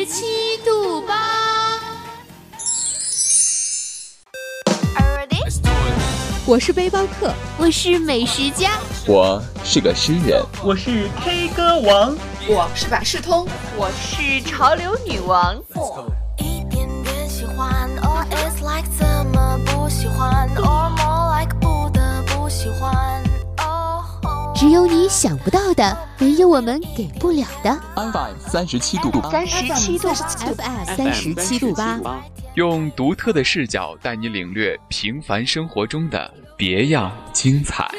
十七度八。我是背包客，我是美食家，我是个诗人，我是 K 歌王，我是百事通，我是潮流女王。一点点喜欢，or is like 怎么不喜欢只有你想不到的，没有我们给不了的。FM 三十七度三十七度，FM 三十七度八。用独特的视角带你领略平凡生活中的别样精彩。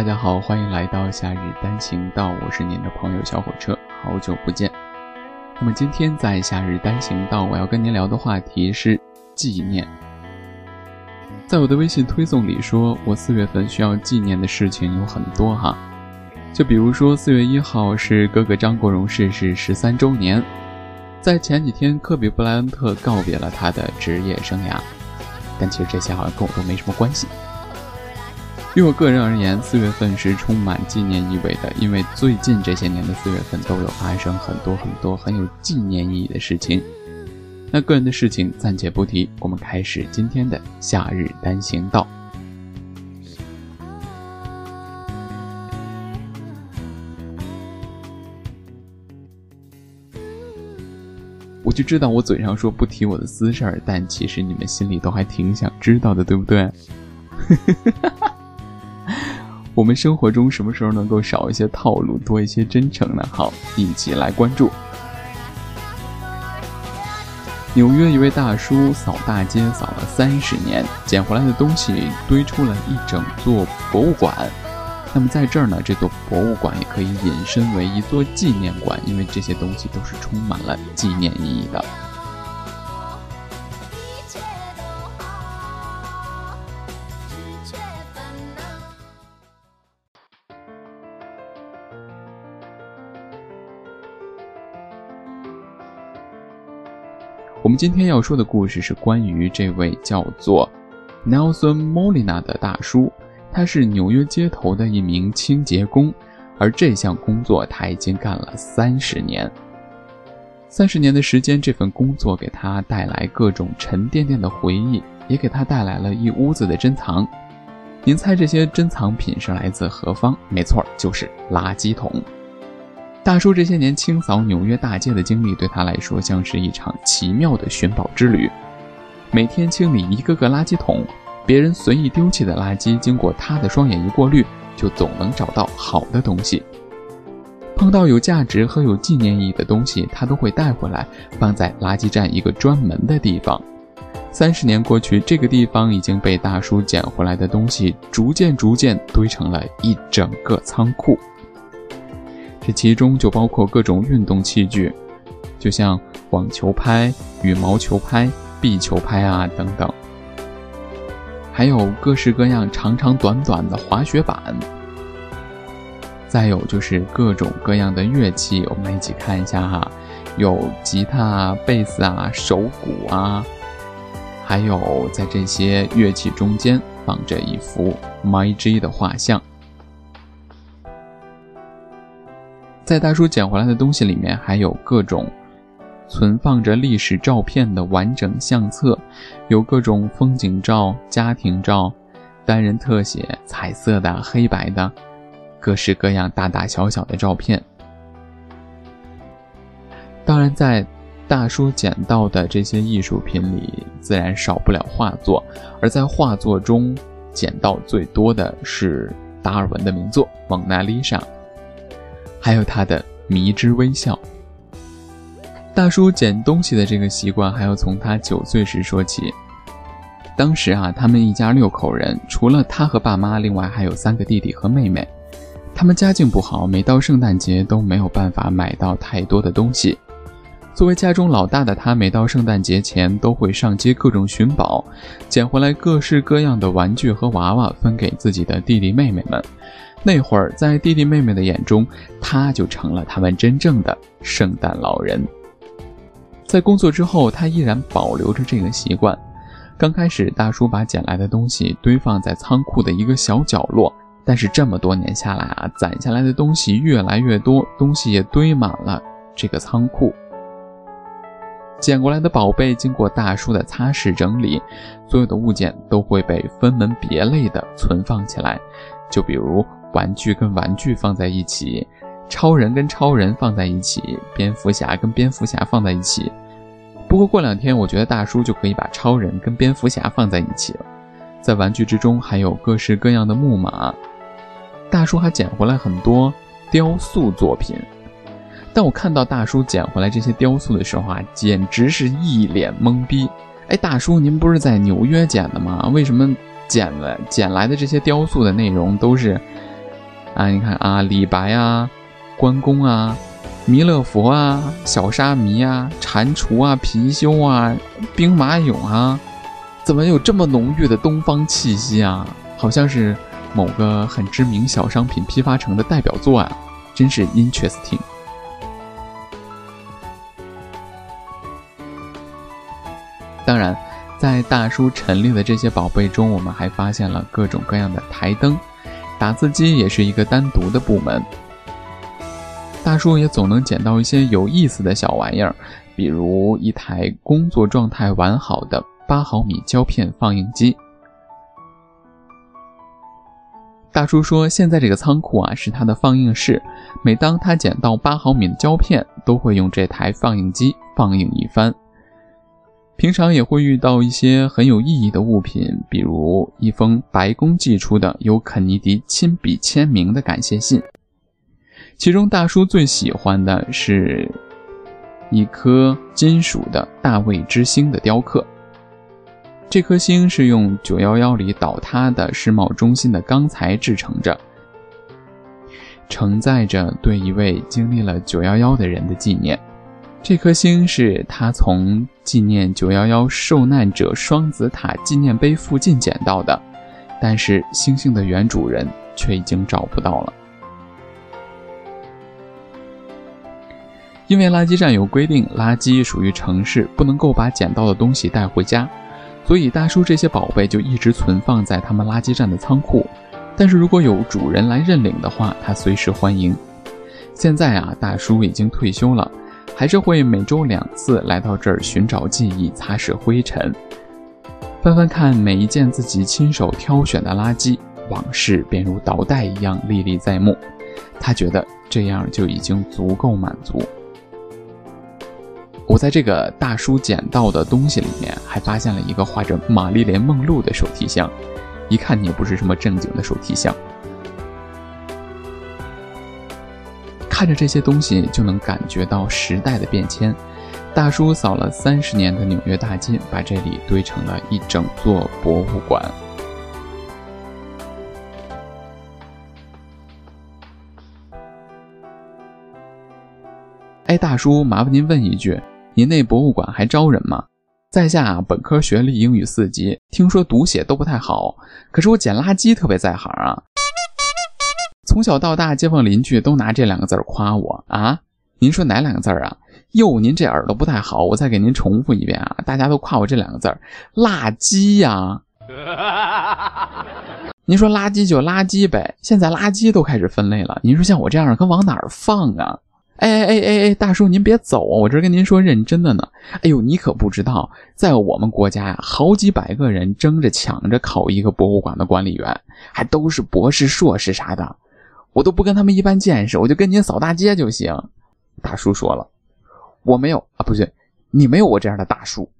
大家好，欢迎来到夏日单行道，我是您的朋友小火车，好久不见。那么今天在夏日单行道，我要跟您聊的话题是纪念。在我的微信推送里说，我四月份需要纪念的事情有很多哈，就比如说四月一号是哥哥张国荣逝世十三周年，在前几天科比布莱恩特告别了他的职业生涯，但其实这些好像跟我都没什么关系。于我个人而言，四月份是充满纪念意味的，因为最近这些年的四月份都有发生很多很多很有纪念意义的事情。那个人的事情暂且不提，我们开始今天的夏日单行道。我就知道我嘴上说不提我的私事儿，但其实你们心里都还挺想知道的，对不对？我们生活中什么时候能够少一些套路，多一些真诚呢？好，一起来关注。纽约一位大叔扫大街扫了三十年，捡回来的东西堆出了一整座博物馆。那么在这儿呢，这座博物馆也可以引申为一座纪念馆，因为这些东西都是充满了纪念意义的。我们今天要说的故事是关于这位叫做 Nelson Molina 的大叔，他是纽约街头的一名清洁工，而这项工作他已经干了三十年。三十年的时间，这份工作给他带来各种沉甸甸的回忆，也给他带来了一屋子的珍藏。您猜这些珍藏品是来自何方？没错，就是垃圾桶。大叔这些年清扫纽约大街的经历，对他来说像是一场奇妙的寻宝之旅。每天清理一个个垃圾桶，别人随意丢弃的垃圾，经过他的双眼一过滤，就总能找到好的东西。碰到有价值和有纪念意义的东西，他都会带回来，放在垃圾站一个专门的地方。三十年过去，这个地方已经被大叔捡回来的东西逐渐逐渐堆成了一整个仓库。这其中就包括各种运动器具，就像网球拍、羽毛球拍、壁球拍啊等等，还有各式各样长长短短的滑雪板。再有就是各种各样的乐器，我们一起看一下哈，有吉他啊、贝斯啊、手鼓啊，还有在这些乐器中间放着一幅 My G 的画像。在大叔捡回来的东西里面，还有各种存放着历史照片的完整相册，有各种风景照、家庭照、单人特写、彩色的、黑白的，各式各样大大小小的照片。当然，在大叔捡到的这些艺术品里，自然少不了画作，而在画作中捡到最多的是达尔文的名作《蒙娜丽莎》。还有他的迷之微笑。大叔捡东西的这个习惯，还要从他九岁时说起。当时啊，他们一家六口人，除了他和爸妈，另外还有三个弟弟和妹妹。他们家境不好，每到圣诞节都没有办法买到太多的东西。作为家中老大的他，每到圣诞节前都会上街各种寻宝，捡回来各式各样的玩具和娃娃，分给自己的弟弟妹妹们。那会儿，在弟弟妹妹的眼中，他就成了他们真正的圣诞老人。在工作之后，他依然保留着这个习惯。刚开始，大叔把捡来的东西堆放在仓库的一个小角落，但是这么多年下来啊，攒下来的东西越来越多，东西也堆满了这个仓库。捡过来的宝贝经过大叔的擦拭整理，所有的物件都会被分门别类的存放起来。就比如玩具跟玩具放在一起，超人跟超人放在一起，蝙蝠侠跟蝙蝠侠放在一起。不过过两天，我觉得大叔就可以把超人跟蝙蝠侠放在一起了。在玩具之中还有各式各样的木马，大叔还捡回来很多雕塑作品。当我看到大叔捡回来这些雕塑的时候啊，简直是一脸懵逼。哎，大叔，您不是在纽约捡的吗？为什么捡了捡来的这些雕塑的内容都是啊？你看啊，李白啊，关公啊，弥勒佛啊，小沙弥啊，蟾蜍啊，貔貅啊，兵马俑啊，怎么有这么浓郁的东方气息啊？好像是某个很知名小商品批发城的代表作啊，真是 interesting。当然，在大叔陈列的这些宝贝中，我们还发现了各种各样的台灯，打字机也是一个单独的部门。大叔也总能捡到一些有意思的小玩意儿，比如一台工作状态完好的八毫米胶片放映机。大叔说，现在这个仓库啊是他的放映室，每当他捡到八毫米的胶片，都会用这台放映机放映一番。平常也会遇到一些很有意义的物品，比如一封白宫寄出的由肯尼迪亲笔签名的感谢信。其中，大叔最喜欢的是一颗金属的大卫之星的雕刻。这颗星是用九幺幺里倒塌的世贸中心的钢材制成着，承载着对一位经历了九幺幺的人的纪念。这颗星是他从纪念九幺幺受难者双子塔纪念碑附近捡到的，但是星星的原主人却已经找不到了。因为垃圾站有规定，垃圾属于城市，不能够把捡到的东西带回家，所以大叔这些宝贝就一直存放在他们垃圾站的仓库。但是如果有主人来认领的话，他随时欢迎。现在啊，大叔已经退休了。还是会每周两次来到这儿寻找记忆，擦拭灰尘，翻翻看每一件自己亲手挑选的垃圾，往事便如倒带一样历历在目。他觉得这样就已经足够满足。我在这个大叔捡到的东西里面，还发现了一个画着玛丽莲梦露的手提箱，一看也不是什么正经的手提箱。看着这些东西，就能感觉到时代的变迁。大叔扫了三十年的纽约大街，把这里堆成了一整座博物馆。哎，大叔，麻烦您问一句，您那博物馆还招人吗？在下本科学历，英语四级，听说读写都不太好，可是我捡垃圾特别在行啊。从小到大，街坊邻居都拿这两个字夸我啊！您说哪两个字啊？哟，您这耳朵不太好，我再给您重复一遍啊！大家都夸我这两个字儿，垃圾呀！您说垃圾就垃圾呗，现在垃圾都开始分类了。您说像我这样的，可往哪儿放啊？哎哎哎哎，大叔您别走啊，我这跟您说认真的呢。哎呦，你可不知道，在我们国家呀，好几百个人争着抢着考一个博物馆的管理员，还都是博士、硕士啥的。我都不跟他们一般见识，我就跟您扫大街就行。大叔说了，我没有啊，不对，你没有我这样的大叔。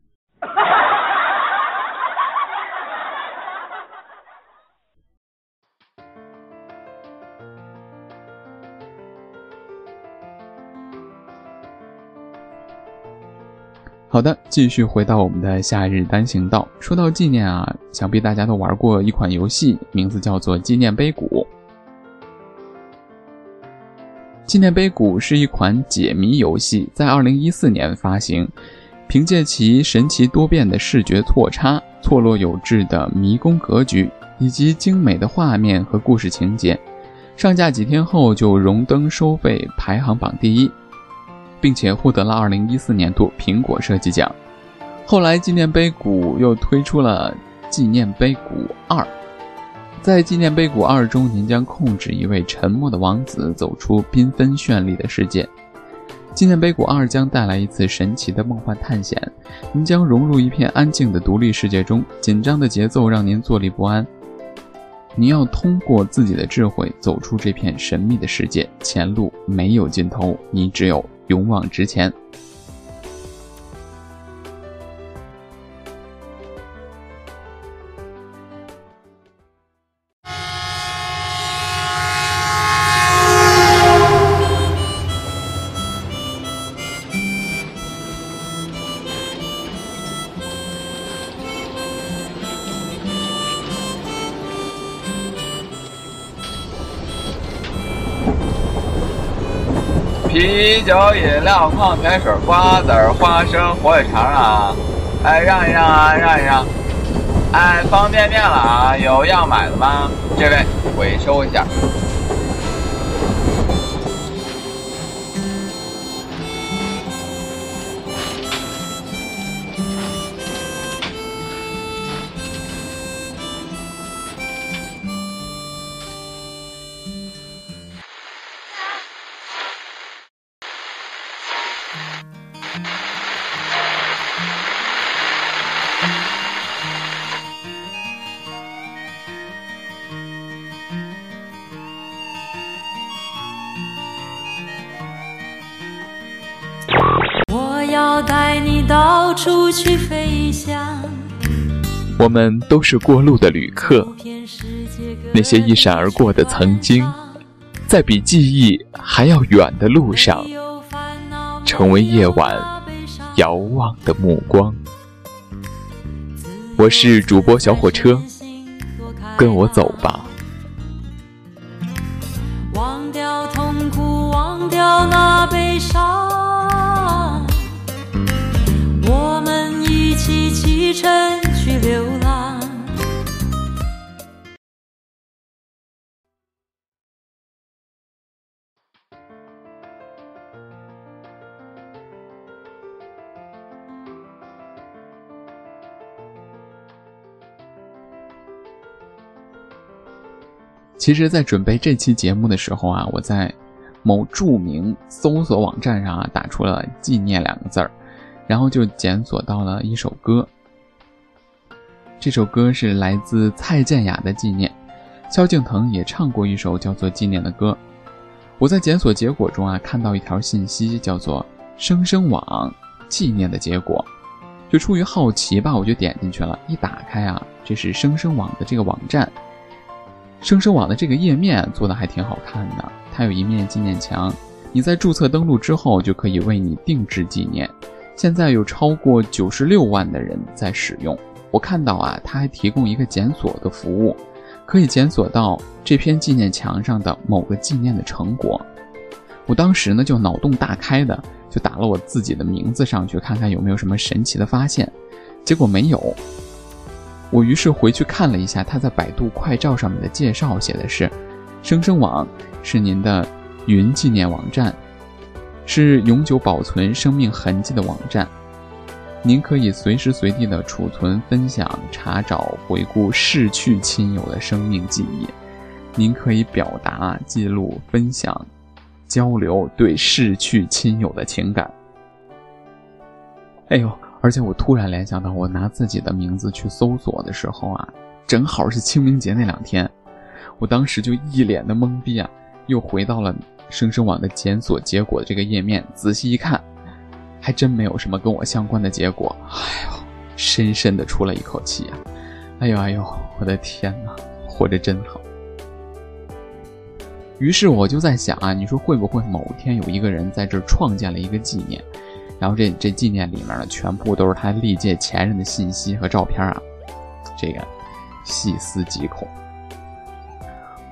好的，继续回到我们的夏日单行道。说到纪念啊，想必大家都玩过一款游戏，名字叫做《纪念碑谷》。纪念碑谷是一款解谜游戏，在二零一四年发行。凭借其神奇多变的视觉错差、错落有致的迷宫格局，以及精美的画面和故事情节，上架几天后就荣登收费排行榜第一，并且获得了二零一四年度苹果设计奖。后来，纪念碑谷又推出了纪念碑谷二，在纪念碑谷二中，您将控制一位沉默的王子走出缤纷绚丽的世界。纪念碑谷二将带来一次神奇的梦幻探险，您将融入一片安静的独立世界中，紧张的节奏让您坐立不安。您要通过自己的智慧走出这片神秘的世界，前路没有尽头，你只有勇往直前。啤酒、饮料、矿泉水、瓜子、花生、火腿肠啊！哎，让一让啊，让一让！哎，方便面了啊，有要买的吗？这位回收一下。处去飞翔。我们都是过路的旅客，那些一闪而过的曾经，在比记忆还要远的路上，成为夜晚遥望的目光。我是主播小火车，跟我走其实，在准备这期节目的时候啊，我在某著名搜索网站上啊，打出了“纪念”两个字儿。然后就检索到了一首歌，这首歌是来自蔡健雅的《纪念》，萧敬腾也唱过一首叫做《纪念》的歌。我在检索结果中啊看到一条信息，叫做“生生网纪念”的结果，就出于好奇吧，我就点进去了。一打开啊，这是生生网的这个网站，生生网的这个页面做的还挺好看的，它有一面纪念墙，你在注册登录之后就可以为你定制纪念。现在有超过九十六万的人在使用。我看到啊，它还提供一个检索的服务，可以检索到这篇纪念墙上的某个纪念的成果。我当时呢就脑洞大开的就打了我自己的名字上去，看看有没有什么神奇的发现。结果没有。我于是回去看了一下他在百度快照上面的介绍，写的是：生生网是您的云纪念网站。是永久保存生命痕迹的网站，您可以随时随地的储存、分享、查找、回顾逝去亲友的生命记忆。您可以表达、记录、分享、交流对逝去亲友的情感。哎呦！而且我突然联想到，我拿自己的名字去搜索的时候啊，正好是清明节那两天，我当时就一脸的懵逼啊，又回到了。生生网的检索结果的这个页面，仔细一看，还真没有什么跟我相关的结果。哎呦，深深的出了一口气啊！哎呦哎呦，我的天哪，活着真好。于是我就在想啊，你说会不会某天有一个人在这儿创建了一个纪念，然后这这纪念里面呢，全部都是他历届前任的信息和照片啊？这个细思极恐。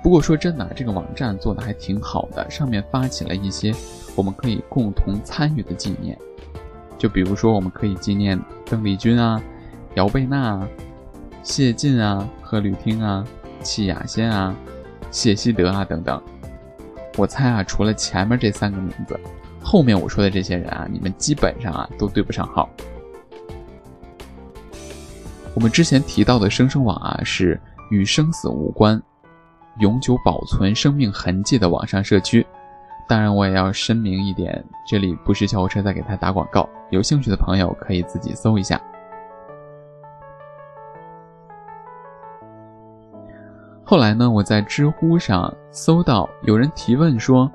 不过说真的，这个网站做的还挺好的，上面发起了一些我们可以共同参与的纪念，就比如说我们可以纪念邓丽君啊、姚贝娜啊、谢晋啊、贺绿汀啊、戚雅仙啊、谢希德啊等等。我猜啊，除了前面这三个名字，后面我说的这些人啊，你们基本上啊都对不上号。我们之前提到的生生网啊，是与生死无关。永久保存生命痕迹的网上社区，当然我也要声明一点，这里不是小火车在给他打广告，有兴趣的朋友可以自己搜一下。后来呢，我在知乎上搜到有人提问说：“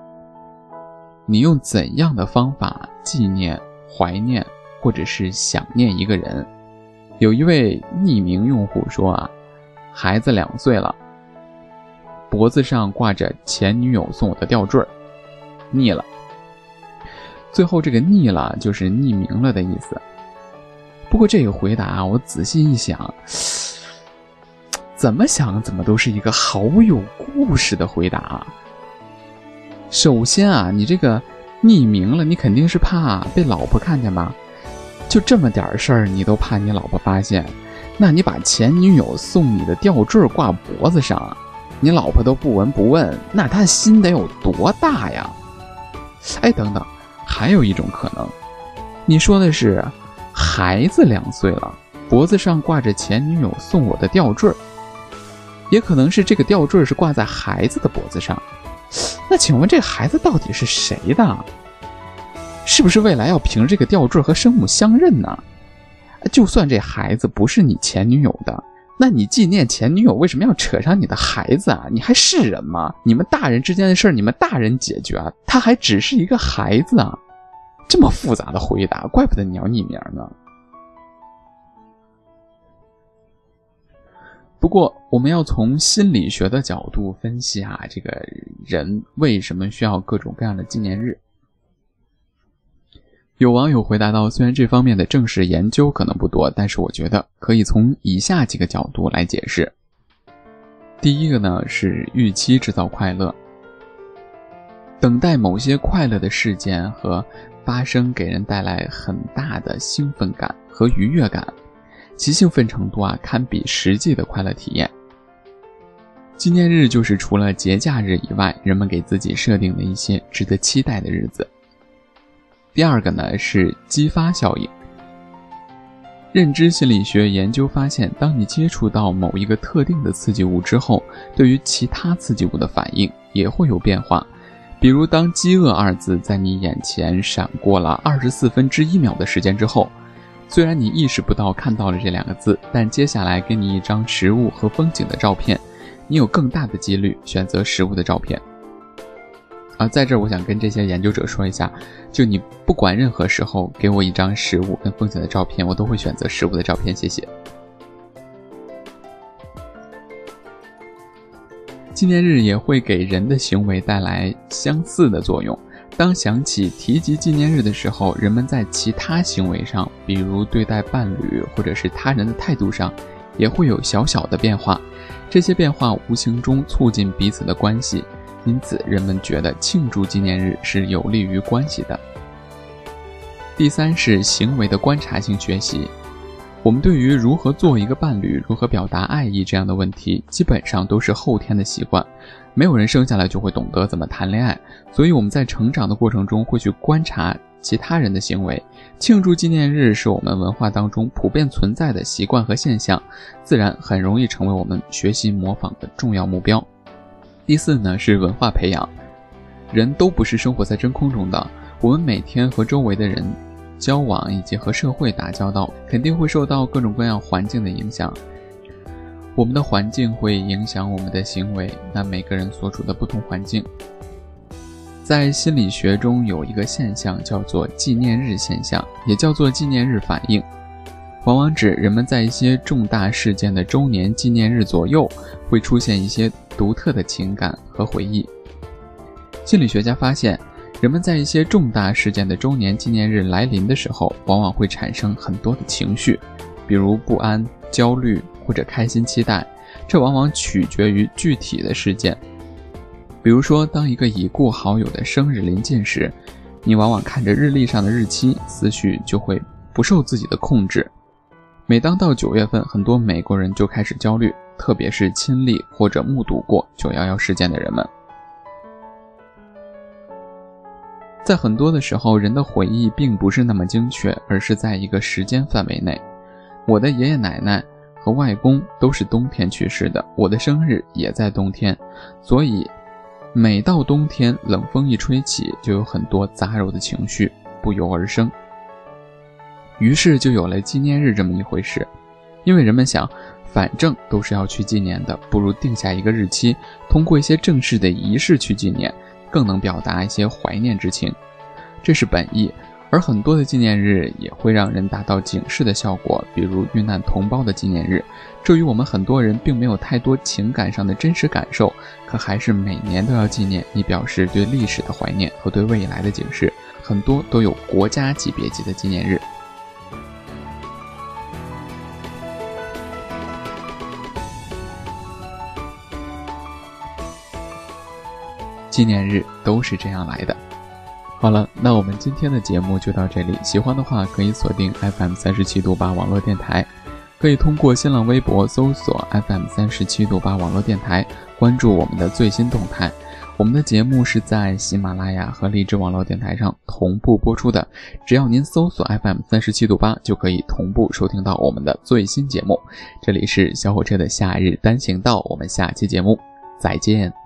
你用怎样的方法纪念、怀念或者是想念一个人？”有一位匿名用户说：“啊，孩子两岁了。”脖子上挂着前女友送我的吊坠儿，腻了。最后这个腻了就是匿名了的意思。不过这个回答啊，我仔细一想，怎么想怎么都是一个好有故事的回答。首先啊，你这个匿名了，你肯定是怕被老婆看见吧？就这么点事儿，你都怕你老婆发现？那你把前女友送你的吊坠挂脖子上？你老婆都不闻不问，那他心得有多大呀？哎，等等，还有一种可能，你说的是孩子两岁了，脖子上挂着前女友送我的吊坠也可能是这个吊坠是挂在孩子的脖子上。那请问这孩子到底是谁的？是不是未来要凭这个吊坠和生母相认呢？就算这孩子不是你前女友的。那你纪念前女友为什么要扯上你的孩子啊？你还是人吗？你们大人之间的事儿，你们大人解决啊，他还只是一个孩子啊！这么复杂的回答，怪不得你要匿名呢。不过，我们要从心理学的角度分析啊，这个人为什么需要各种各样的纪念日。有网友回答道：“虽然这方面的正式研究可能不多，但是我觉得可以从以下几个角度来解释。第一个呢是预期制造快乐，等待某些快乐的事件和发生，给人带来很大的兴奋感和愉悦感，其兴奋程度啊堪比实际的快乐体验。纪念日就是除了节假日以外，人们给自己设定的一些值得期待的日子。”第二个呢是激发效应。认知心理学研究发现，当你接触到某一个特定的刺激物之后，对于其他刺激物的反应也会有变化。比如，当“饥饿”二字在你眼前闪过了二十四分之一秒的时间之后，虽然你意识不到看到了这两个字，但接下来给你一张食物和风景的照片，你有更大的几率选择食物的照片。啊，在这儿我想跟这些研究者说一下，就你不管任何时候给我一张食物跟风景的照片，我都会选择食物的照片。谢谢。纪念日也会给人的行为带来相似的作用。当想起提及纪念日的时候，人们在其他行为上，比如对待伴侣或者是他人的态度上，也会有小小的变化。这些变化无形中促进彼此的关系。因此，人们觉得庆祝纪念日是有利于关系的。第三是行为的观察性学习。我们对于如何做一个伴侣、如何表达爱意这样的问题，基本上都是后天的习惯。没有人生下来就会懂得怎么谈恋爱，所以我们在成长的过程中会去观察其他人的行为。庆祝纪念日是我们文化当中普遍存在的习惯和现象，自然很容易成为我们学习模仿的重要目标。第四呢是文化培养，人都不是生活在真空中的，我们每天和周围的人交往以及和社会打交道，肯定会受到各种各样环境的影响。我们的环境会影响我们的行为，那每个人所处的不同环境，在心理学中有一个现象叫做纪念日现象，也叫做纪念日反应。往往指人们在一些重大事件的周年纪念日左右，会出现一些独特的情感和回忆。心理学家发现，人们在一些重大事件的周年纪念日来临的时候，往往会产生很多的情绪，比如不安、焦虑或者开心、期待。这往往取决于具体的事件，比如说，当一个已故好友的生日临近时，你往往看着日历上的日期，思绪就会不受自己的控制。每当到九月份，很多美国人就开始焦虑，特别是亲历或者目睹过九幺幺事件的人们。在很多的时候，人的回忆并不是那么精确，而是在一个时间范围内。我的爷爷奶奶和外公都是冬天去世的，我的生日也在冬天，所以每到冬天，冷风一吹起，就有很多杂糅的情绪不由而生。于是就有了纪念日这么一回事，因为人们想，反正都是要去纪念的，不如定下一个日期，通过一些正式的仪式去纪念。更能表达一些怀念之情，这是本意。而很多的纪念日也会让人达到警示的效果，比如遇难同胞的纪念日，这与我们很多人并没有太多情感上的真实感受，可还是每年都要纪念，以表示对历史的怀念和对未来的警示。很多都有国家级别级的纪念日。纪念日都是这样来的。好了，那我们今天的节目就到这里。喜欢的话可以锁定 FM 三十七度八网络电台，可以通过新浪微博搜索 FM 三十七度八网络电台，关注我们的最新动态。我们的节目是在喜马拉雅和荔枝网络电台上同步播出的，只要您搜索 FM 三十七度八，就可以同步收听到我们的最新节目。这里是小火车的夏日单行道，我们下期节目再见。